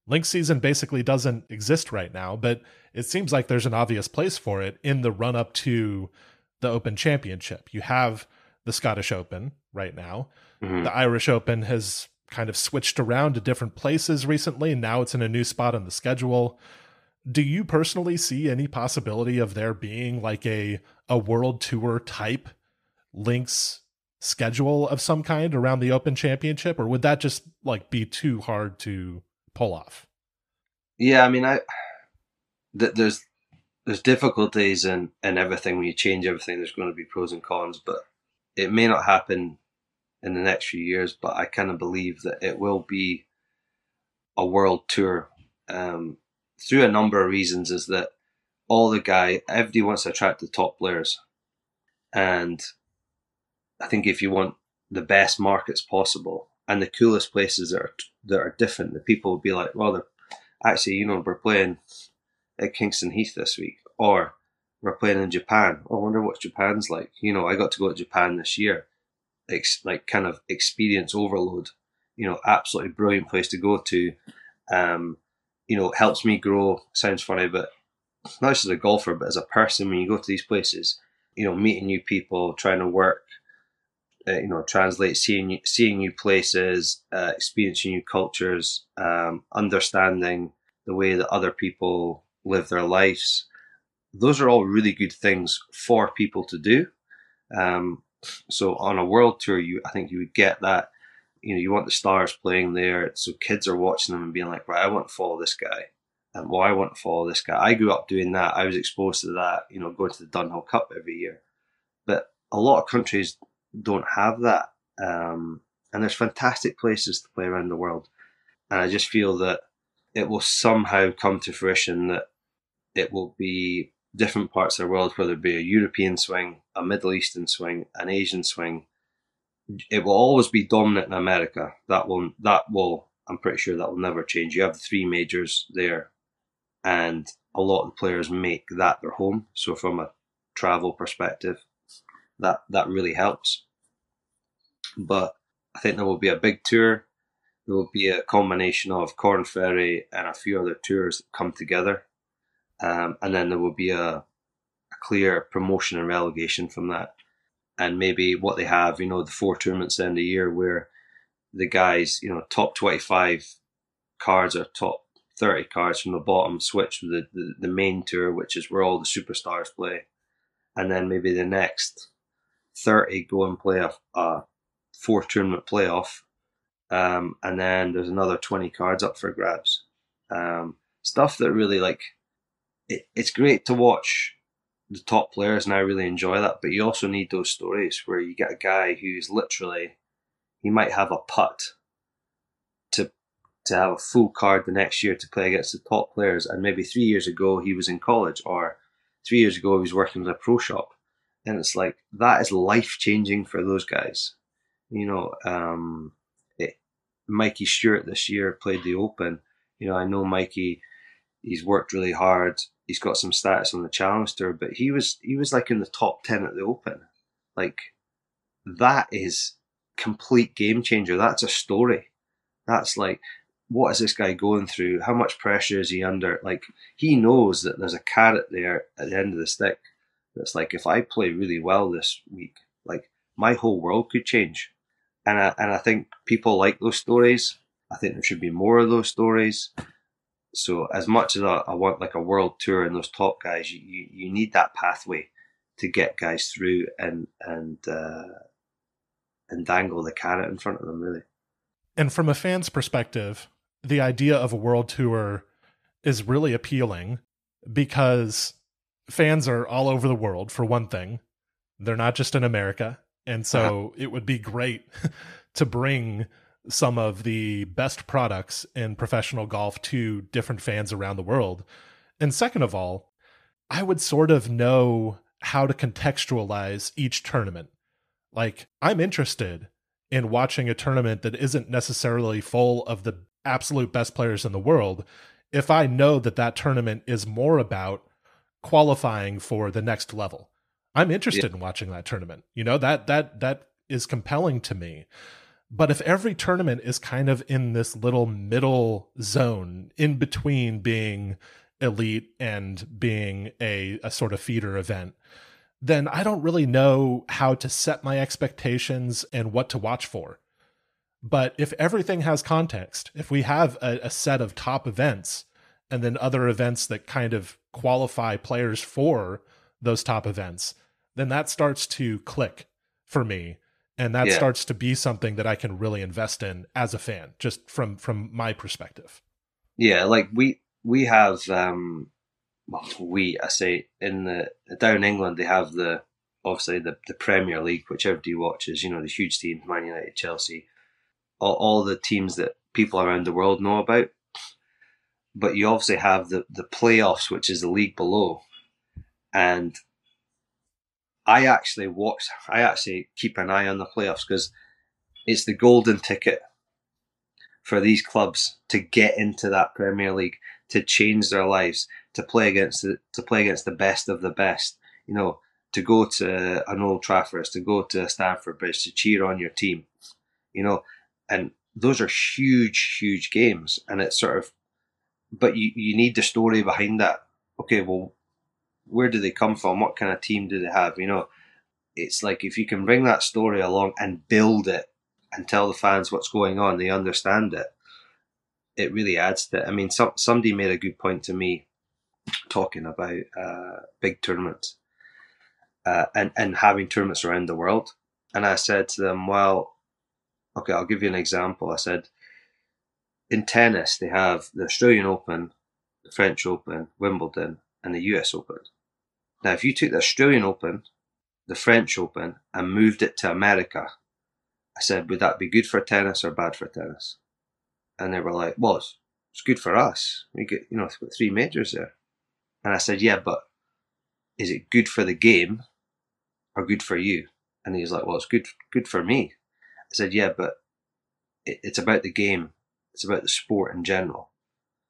Links season basically doesn't exist right now, but it seems like there's an obvious place for it in the run up to the Open Championship. You have the Scottish Open right now. Mm-hmm. The Irish Open has kind of switched around to different places recently. And now it's in a new spot on the schedule. Do you personally see any possibility of there being like a a world tour type links schedule of some kind around the Open Championship, or would that just like be too hard to pull off? Yeah, I mean, I th- there's there's difficulties in in everything when you change everything. There's going to be pros and cons, but it may not happen in the next few years. But I kind of believe that it will be a world tour um, through a number of reasons. Is that all the guy everybody wants to attract the top players, and I think if you want the best markets possible and the coolest places that are that are different, the people will be like, well, actually, you know, we're playing at Kingston Heath this week, or we're playing in Japan. Oh, I wonder what Japan's like. You know, I got to go to Japan this year. Ex- like kind of experience overload. You know, absolutely brilliant place to go to. Um, you know, helps me grow. Sounds funny, but not just as a golfer, but as a person. When you go to these places, you know, meeting new people, trying to work uh, you know translate seeing seeing new places uh, experiencing new cultures um, understanding the way that other people live their lives. Those are all really good things for people to do. Um, so on a world tour you i think you would get that you know you want the stars playing there so kids are watching them and being like right i want to follow this guy. And well i want to follow this guy. I grew up doing that. I was exposed to that you know going to the dunhill cup every year. But a lot of countries don't have that. Um, and there's fantastic places to play around the world. And I just feel that it will somehow come to fruition that it will be different parts of the world, whether it be a European swing, a Middle Eastern swing, an Asian swing. It will always be dominant in America. That will that will I'm pretty sure that will never change. You have the three majors there, and a lot of players make that their home. So from a travel perspective, that that really helps. But I think there will be a big tour. There will be a combination of Corn Ferry and a few other tours that come together, um, and then there will be a, a clear promotion and relegation from that. And maybe what they have, you know, the four tournaments in the year where the guys, you know, top twenty-five cards or top 30 cards from the bottom switch with the, the, the, main tour, which is where all the superstars play. And then maybe the next 30 go and play a, a four tournament playoff. Um, and then there's another 20 cards up for grabs. Um, stuff that really like, it, it's great to watch the top players and I really enjoy that, but you also need those stories where you get a guy who's literally, he might have a putt to to have a full card the next year to play against the top players, and maybe three years ago he was in college, or three years ago he was working with a pro shop, and it's like that is life changing for those guys. You know, um, it, Mikey Stewart this year played the Open. You know, I know Mikey. He's worked really hard. He's got some status on the Challenge Tour, but he was he was like in the top ten at the Open. Like that is complete game changer. That's a story. That's like what is this guy going through? How much pressure is he under? Like he knows that there's a carrot there at the end of the stick. That's like if I play really well this week, like my whole world could change. And I and I think people like those stories. I think there should be more of those stories. So as much as I, I want like a world tour and those top guys, you, you, you need that pathway to get guys through and and uh, and dangle the carrot in front of them really. And from a fan's perspective, the idea of a world tour is really appealing because fans are all over the world for one thing. They're not just in America. And so uh-huh. it would be great to bring some of the best products in professional golf to different fans around the world. And second of all, I would sort of know how to contextualize each tournament. Like, I'm interested in watching a tournament that isn't necessarily full of the absolute best players in the world if I know that that tournament is more about qualifying for the next level. I'm interested yeah. in watching that tournament. You know, that that that is compelling to me. But if every tournament is kind of in this little middle zone in between being elite and being a, a sort of feeder event, then I don't really know how to set my expectations and what to watch for. But if everything has context, if we have a, a set of top events and then other events that kind of qualify players for those top events, then that starts to click for me and that yeah. starts to be something that I can really invest in as a fan, just from from my perspective. Yeah, like we we have um well we I say in the down in England they have the obviously the, the Premier League, which everybody watches, you know, the huge teams, Man United, Chelsea, all, all the teams that people around the world know about. But you obviously have the, the playoffs, which is the league below. And I actually watch. I actually keep an eye on the playoffs because it's the golden ticket for these clubs to get into that Premier League, to change their lives, to play against the, to play against the best of the best. You know, to go to an Old Trafford, to go to Stamford Bridge, to cheer on your team. You know, and those are huge, huge games, and it's sort of, but you you need the story behind that. Okay, well, where do they come from? What kind of team do they have? You know, it's like if you can bring that story along and build it and tell the fans what's going on, they understand it. It really adds to. It. I mean, some somebody made a good point to me talking about uh, big tournaments uh, and and having tournaments around the world. And I said to them, well, okay, I'll give you an example. I said, in tennis, they have the Australian Open, the French Open, Wimbledon, and the US Open. Now, if you took the Australian Open, the French Open, and moved it to America, I said, would that be good for tennis or bad for tennis? And they were like, well, it's, it's good for us. We get, you know, three majors there. And I said, yeah, but is it good for the game or good for you? And he was like, well, it's good, good for me. I said, yeah, but it, it's about the game. It's about the sport in general.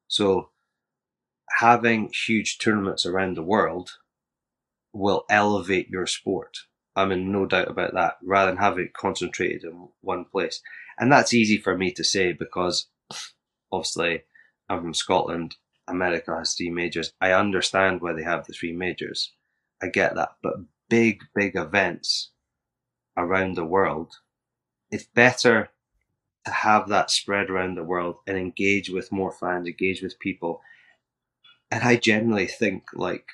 So having huge tournaments around the world will elevate your sport. I'm in no doubt about that, rather than have it concentrated in one place. And that's easy for me to say because obviously I'm from Scotland. America has three majors. I understand why they have the three majors. I get that. But big, big events around the world, it's better have that spread around the world and engage with more fans, engage with people, and I generally think like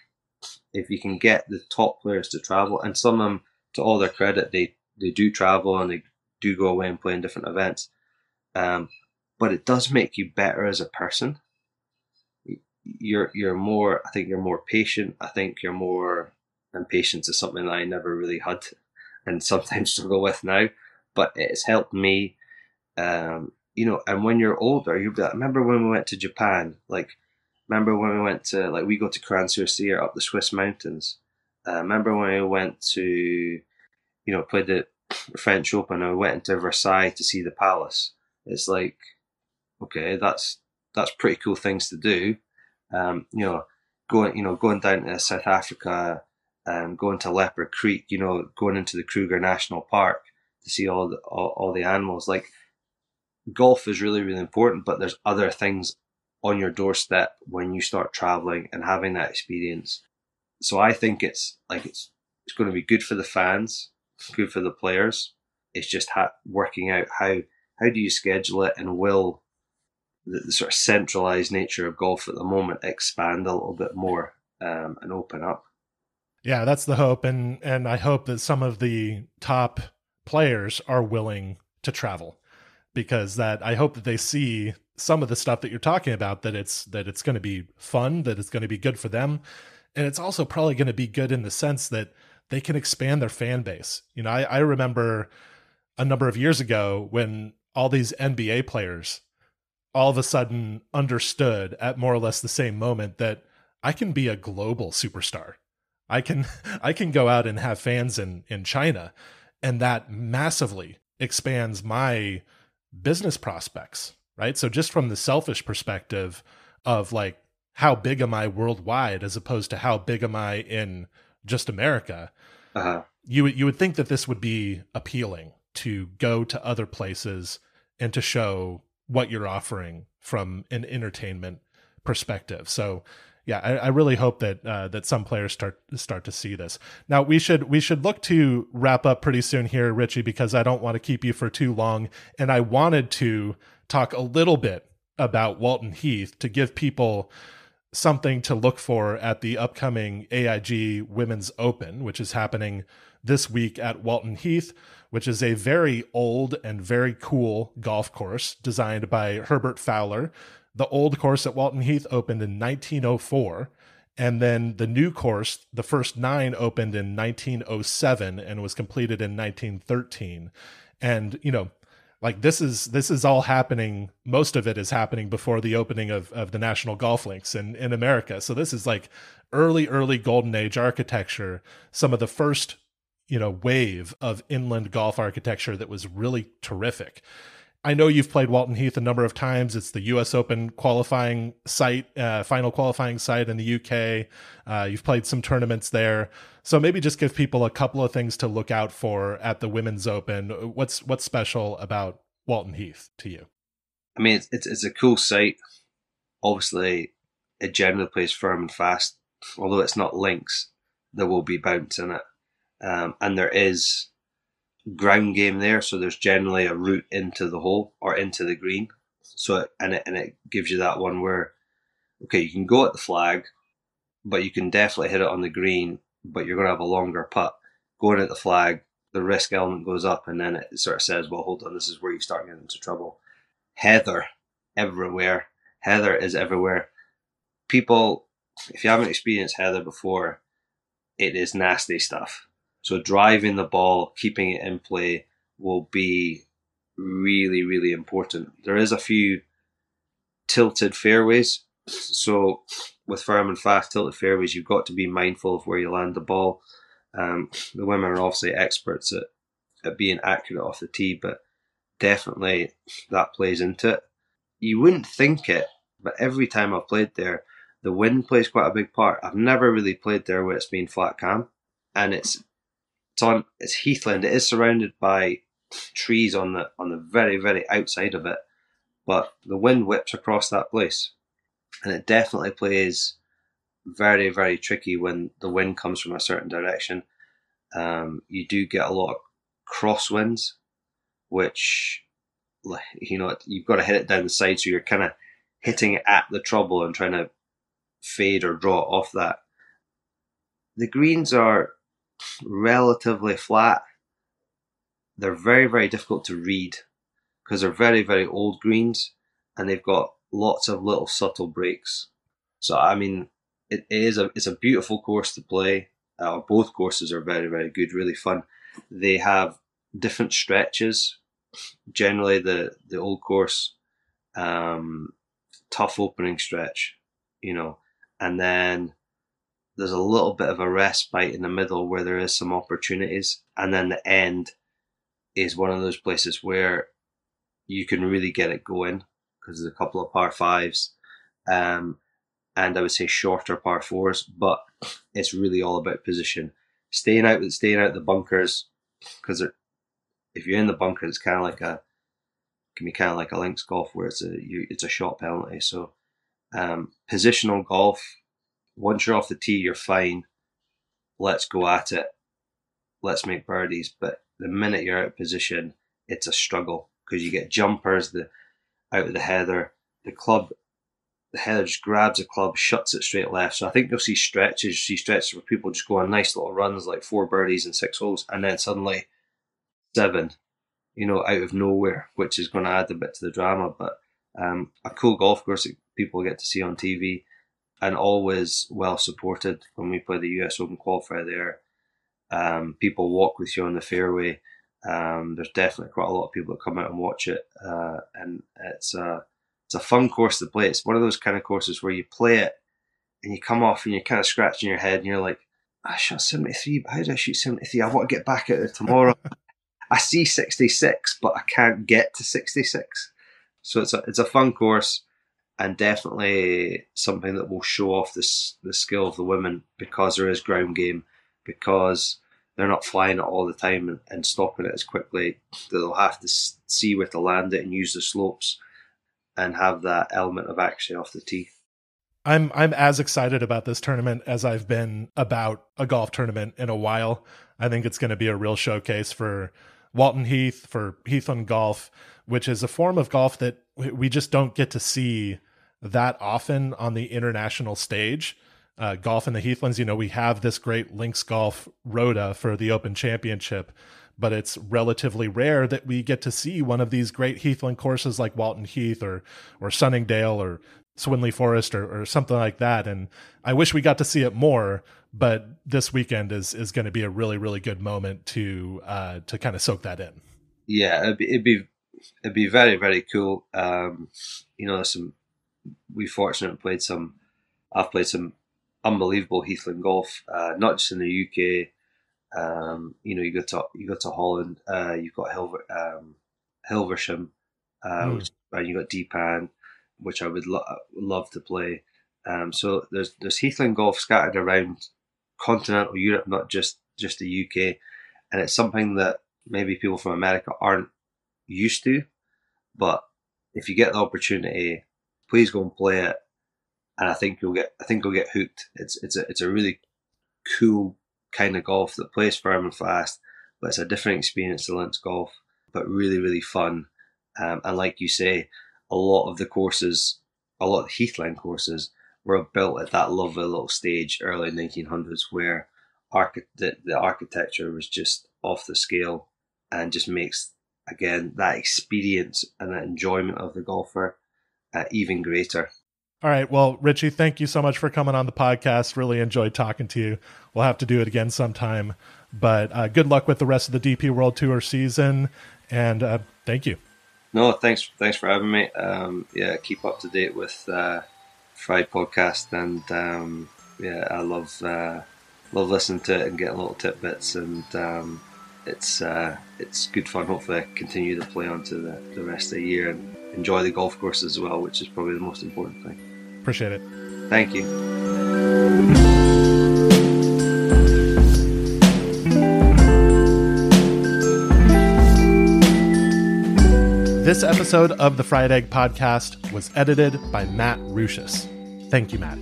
if you can get the top players to travel, and some of them, to all their credit, they they do travel and they do go away and play in different events. Um, but it does make you better as a person. You're you're more. I think you're more patient. I think you're more. And patience is something that I never really had, and sometimes struggle with now. But it's helped me. Um, you know, and when you're older, you remember when we went to Japan, like remember when we went to like we go to Crans up the Swiss mountains. Uh, remember when we went to, you know, played the French Open and we went into Versailles to see the palace. It's like, okay, that's that's pretty cool things to do. Um, you know, going you know going down to South Africa, um, going to Leopard Creek, you know, going into the Kruger National Park to see all the all, all the animals. Like golf is really really important, but there's other things on your doorstep when you start traveling and having that experience. So I think it's like it's it's going to be good for the fans, good for the players. It's just ha- working out how how do you schedule it and will the, the, sort of centralized nature of golf at the moment expand a little bit more um, and open up. Yeah, that's the hope, and and I hope that some of the top players are willing to travel because that I hope that they see some of the stuff that you're talking about that it's that it's going to be fun, that it's going to be good for them, and it's also probably going to be good in the sense that they can expand their fan base. You know, I, I remember a number of years ago when all these NBA players all of a sudden understood at more or less the same moment that I can be a global superstar. I can I can go out and have fans in in China and that massively expands my business prospects, right? So just from the selfish perspective of like how big am I worldwide as opposed to how big am I in just America, uh-huh. you you would think that this would be appealing to go to other places and to show what you're offering from an entertainment perspective. So yeah, I, I, really hope that uh, that some players start start to see this. Now we should we should look to wrap up pretty soon here, Richie, because I don't want to keep you for too long, and I wanted to talk a little bit about Walton Heath to give people something to look for at the upcoming AIG Women's Open, which is happening this week at Walton Heath, which is a very old and very cool golf course designed by Herbert Fowler. The old course at Walton Heath opened in 1904. And then the new course, the first nine opened in 1907 and was completed in 1913. And, you know, like this is this is all happening most of it is happening before the opening of, of the national golf links in, in america so this is like early early golden age architecture some of the first you know wave of inland golf architecture that was really terrific I know you've played Walton Heath a number of times. It's the U.S. Open qualifying site, uh, final qualifying site in the U.K. Uh, you've played some tournaments there, so maybe just give people a couple of things to look out for at the Women's Open. What's what's special about Walton Heath to you? I mean, it's it's, it's a cool site. Obviously, it generally plays firm and fast. Although it's not links, there will be bounce in it, um, and there is ground game there, so there's generally a route into the hole or into the green. So and it and it gives you that one where okay, you can go at the flag, but you can definitely hit it on the green, but you're going to have a longer putt. Going at the flag, the risk element goes up, and then it sort of says, "Well, hold on, this is where you start getting into trouble." Heather everywhere. Heather is everywhere. People, if you haven't experienced Heather before, it is nasty stuff. So driving the ball, keeping it in play will be really, really important. There is a few tilted fairways. So with firm and fast tilted fairways, you've got to be mindful of where you land the ball. Um, the women are obviously experts at, at being accurate off the tee, but definitely that plays into it. You wouldn't think it, but every time I've played there, the wind plays quite a big part. I've never really played there where it's been flat cam, and it's it's on it's heathland. It is surrounded by trees on the on the very very outside of it, but the wind whips across that place, and it definitely plays very very tricky when the wind comes from a certain direction. Um, you do get a lot of crosswinds, which you know you've got to hit it down the side, so you're kind of hitting it at the trouble and trying to fade or draw off that. The greens are relatively flat. They're very, very difficult to read because they're very, very old greens and they've got lots of little subtle breaks. So, I mean, it is a it's a beautiful course to play. Uh, both courses are very, very good, really fun. They have different stretches. Generally, the the old course, um, tough opening stretch, you know, and then there's a little bit of a respite in the middle where there is some opportunities, and then the end is one of those places where you can really get it going because there's a couple of par fives, um, and I would say shorter par fours, but it's really all about position, staying out, with staying out the bunkers, because if you're in the bunker, it's kind of like a can be kind of like a links golf where it's a you, it's a shot penalty. So um, positional golf, once you're off the tee, you're fine. Let's go at it. Let's make birdies. But the minute you're out of position, it's a struggle because you get jumpers the out of the heather. The club, the heather just grabs a club, shuts it straight left. So I think you'll see stretches. You see stretches where people just go on nice little runs, like four birdies and six holes, and then suddenly seven, you know, out of nowhere, which is going to add a bit to the drama. But um, a cool golf course that people get to see on TV, and always well supported when we play the US Open qualifier there. Um, people walk with you on the fairway. Um, there's definitely quite a lot of people that come out and watch it, uh, and it's a it's a fun course to play. It's one of those kind of courses where you play it and you come off and you're kind of scratching your head and you're like, I shot 73, but how did I shoot 73? I want to get back at it tomorrow. I see 66, but I can't get to 66. So it's a, it's a fun course and definitely something that will show off this the skill of the women because there is ground game, because they're not flying it all the time and, and stopping it as quickly. They'll have to see where to land it and use the slopes and have that element of action off the tee. I'm I'm as excited about this tournament as I've been about a golf tournament in a while. I think it's going to be a real showcase for Walton Heath for Heathland Golf, which is a form of golf that we just don't get to see that often on the international stage. Uh, golf in the Heathlands, you know, we have this great links golf rota for the Open Championship, but it's relatively rare that we get to see one of these great Heathland courses like Walton Heath or or Sunningdale or Swinley Forest or, or something like that. And I wish we got to see it more but this weekend is is going to be a really really good moment to uh, to kind of soak that in. Yeah, it'd be it'd be, it'd be very very cool. Um, you know, there's some we fortunately played some. I've played some unbelievable Heathland golf, uh, not just in the UK. Um, you know, you go to you go to Holland. Uh, you've got Hilver, um, Hilversum, uh, mm. which, and you got De Pan, which I would lo- love to play. Um, so there's there's Heathland golf scattered around continental Europe, not just just the UK, and it's something that maybe people from America aren't used to. But if you get the opportunity, please go and play it, and I think you'll get I think you'll get hooked. It's it's a it's a really cool kind of golf that plays firm and fast, but it's a different experience to links golf, but really really fun. Um, and like you say, a lot of the courses, a lot of Heathland courses were built at that lovely little stage, early 1900s, where archi- the, the architecture was just off the scale and just makes, again, that experience and that enjoyment of the golfer uh, even greater. All right. Well, Richie, thank you so much for coming on the podcast. Really enjoyed talking to you. We'll have to do it again sometime. But uh, good luck with the rest of the DP World Tour season. And uh, thank you. No, thanks. Thanks for having me. Um, yeah, keep up to date with uh, Fried podcast, and um, yeah, I love uh, love listening to it and getting little tidbits, and um, it's uh, it's good fun. Hopefully, I continue to play on to the, the rest of the year and enjoy the golf course as well, which is probably the most important thing. Appreciate it. Thank you. This episode of the Fried Egg Podcast was edited by Matt Ruchis. Thank you, Matt.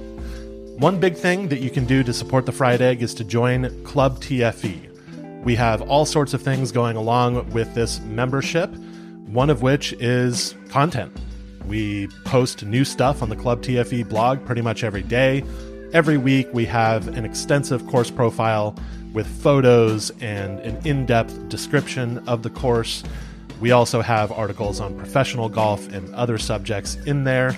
One big thing that you can do to support the Fried Egg is to join Club TFE. We have all sorts of things going along with this membership, one of which is content. We post new stuff on the Club TFE blog pretty much every day. Every week, we have an extensive course profile with photos and an in depth description of the course we also have articles on professional golf and other subjects in there.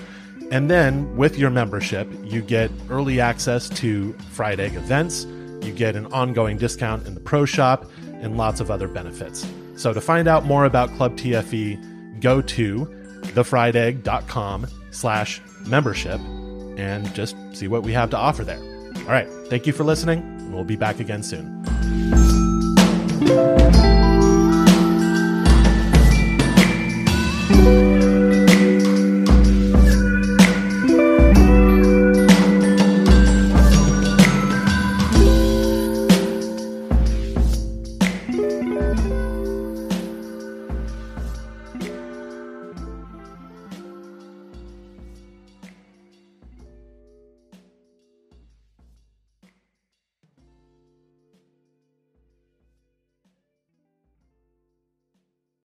And then with your membership, you get early access to Fried Egg events, you get an ongoing discount in the pro shop, and lots of other benefits. So to find out more about Club TFE, go to thefriedegg.com slash membership and just see what we have to offer there. All right. Thank you for listening. We'll be back again soon.